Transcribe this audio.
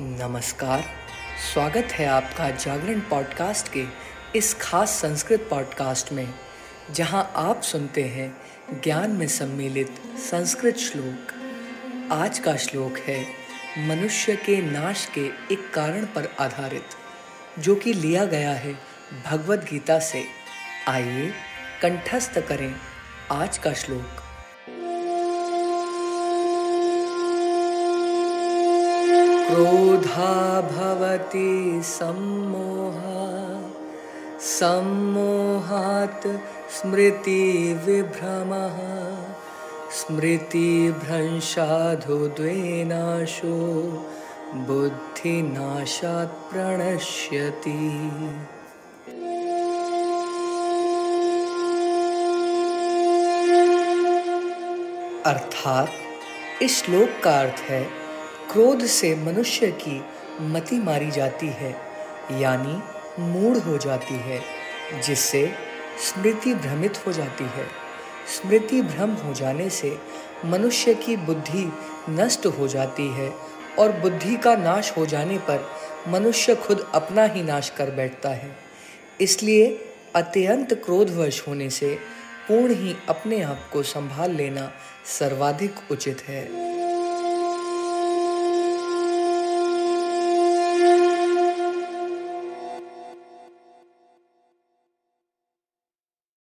नमस्कार। स्वागत है आपका जागरण पॉडकास्ट के इस खास संस्कृत पॉडकास्ट में, जहाँ आप सुनते हैं ज्ञान में सम्मिलित संस्कृत श्लोक। आज का श्लोक है, मनुष्य के नाश के एक कारण पर आधारित, जो कि लिया गया है भगवत गीता से। आइए, कंठस्थ करें आज का श्लोक। क्रोधा भवति सम्मोहा। सम्मोहात् स्मृतिविभ्रमः स्मृतिभ्रंशाधुद्वेनाशो बुद्धिनाशात् प्रणश्यति। अर्थात इस श्लोक का अर्थ है क्रोध से मनुष्य की मति मारी जाती है, यानी मूड हो जाती है, जिससे स्मृति भ्रमित हो जाती है। स्मृति भ्रम हो जाने से मनुष्य की बुद्धि नष्ट हो जाती है और बुद्धि का नाश हो जाने पर मनुष्य खुद अपना ही नाश कर बैठता है। इसलिए अत्यंत क्रोधवश होने से पूर्ण ही अपने आप को संभाल लेना सर्वाधिक उचित है।